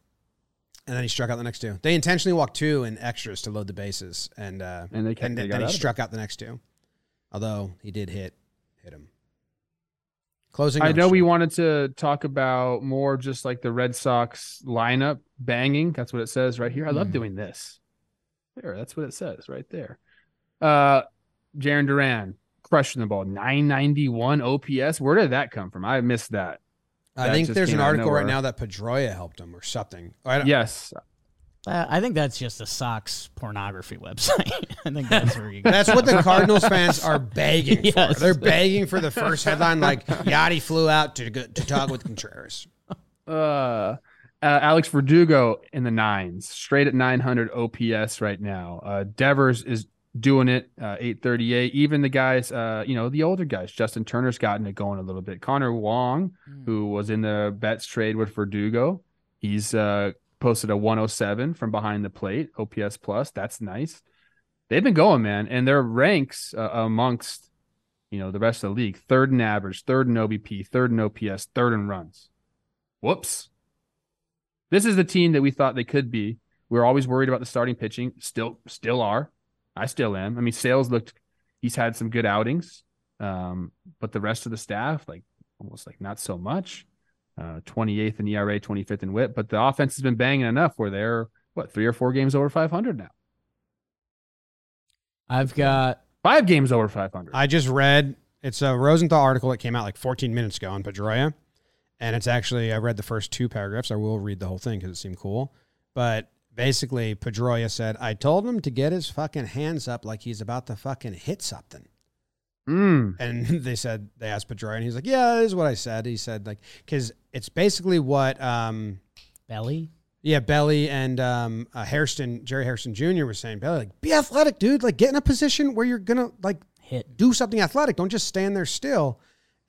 and then he struck out the next two. They intentionally walked two in extras to load the bases, and uh, and they kept and they then, then he out it. struck out the next two. Although he did hit hit him. Closing. I know we wanted to talk about more just like the Red Sox lineup banging. That's what it says right here. I love Mhm. doing this. There, that's what it says right there. Uh Jarren Duran crushing the ball. 991 OPS. Where did that come from? I missed that. I that think there's an article right now that Pedroia helped him or something. I don't- Yes. Uh, I think that's just a Sox pornography website. I think that's where you go. That's what the Cardinals fans are begging for. Yes. They're begging for the first headline, like Yadi flew out to go, to talk with Contreras. Uh, uh Alex Verdugo in the nines, straight at 900 OPS right now. Uh Devers is doing it uh 838 even the guys uh you know the older guys justin turner's gotten it going a little bit connor wong who was in the betts trade with verdugo he's uh posted a 107 from behind the plate ops plus that's nice they've been going man and their ranks uh, amongst you know the rest of the league third in average third in obp third in ops third in runs whoops this is the team that we thought they could be we are always worried about the starting pitching still still are I still am. I mean, Sales looked he's had some good outings. Um, but the rest of the staff, like almost like not so much. Uh 28th in ERA, 25th in whip, but the offense has been banging enough where they're what, three or four games over 500 now. I've got Five games over 500. I just read it's a Rosenthal article that came out like 14 minutes ago on Pedroia, and it's actually I read the first two paragraphs. I will read the whole thing because it seemed cool, but basically Pedroia said I told him to get his fucking hands up like he's about to fucking hit something. Mm. And they said they asked Pedroia, and he's like, "Yeah, this is what I said." He said like because it's basically what um Belly. Yeah, Belly and um, uh, Hairston, Jerry Hairston Jr. was saying, Belly, like, be athletic, dude. Like, get in a position where you're gonna like Hit. do something athletic. Don't just stand there still.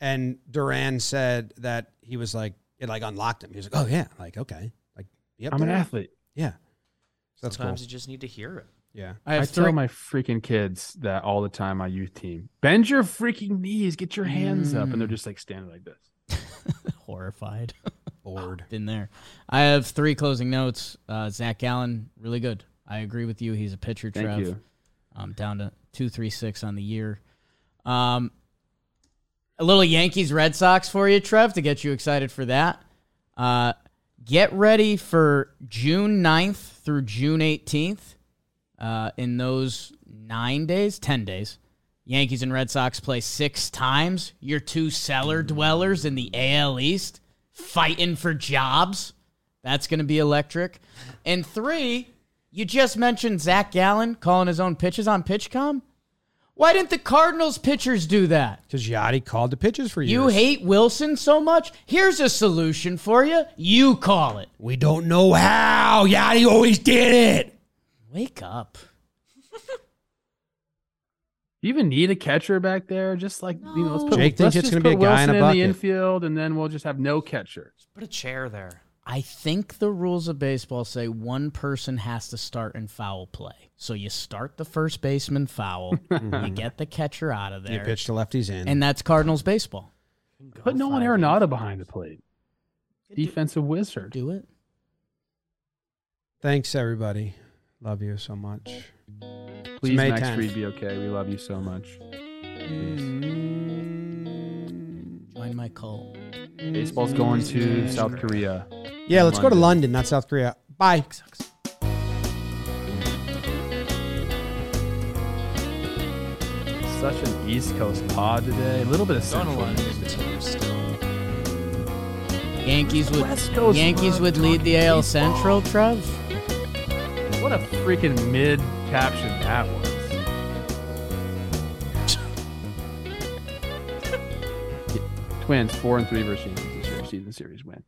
And Duran said that he was like, it like unlocked him. He was like, oh yeah, like okay, like be up I'm an athlete. Yeah, so that's Sometimes cool. you just need to hear it. Yeah, I I, have tell my freaking kids that all the time. My youth team, bend your freaking knees, get your hands up, and they're just like standing like this. Horrified. bored. Been there. I have three closing notes. Uh, Zac Gallen, really good. I agree with you. He's a pitcher, Trev. Thank Trev. you. Um, down to two three six on the year. Um, a little Yankees Red Sox for you, Trev, to get you excited for that. Uh, get ready for June 9th through June 18th. Uh, in those nine days, 10 days, Yankees and Red Sox play six times. Your two cellar dwellers in the AL East fighting for jobs. That's going to be electric. And three, you just mentioned Zac Gallen calling his own pitches on PitchCom. Why didn't the Cardinals pitchers do that? Because Yadi called the pitches for You You hate Willson so much? Here's a solution for you. You call it. We don't know how. Yadi always did it. Wake up. Do you even need a catcher back there? Just like you know, let's put, Jake let's thinks it's gonna be a guy in Willson a in the infield, and then we'll just have no catcher. Just Put a chair there. I think the rules of baseball say one person has to start in foul play. So you start the first baseman foul, you get the catcher out of there. You pitch to lefties in. and that's Cardinals baseball. Put Nolan five Arenado behind the plate. Defensive wizard. Do it. Thanks, everybody. Love you so much. Please, May Max 10th. Fried, be okay. We love you so much. Mm-hmm. Join my cult. Baseball's going to mm-hmm. South Korea. Yeah, let's go to London. London, not South Korea. Bye. Such an East Coast pod today. A little bit of Going to Central. London too still. Yankees would Yankees would lead the AL. Central, Trev. What a freaking mid caption that was. Twins four and three versus Yankees. Season series win.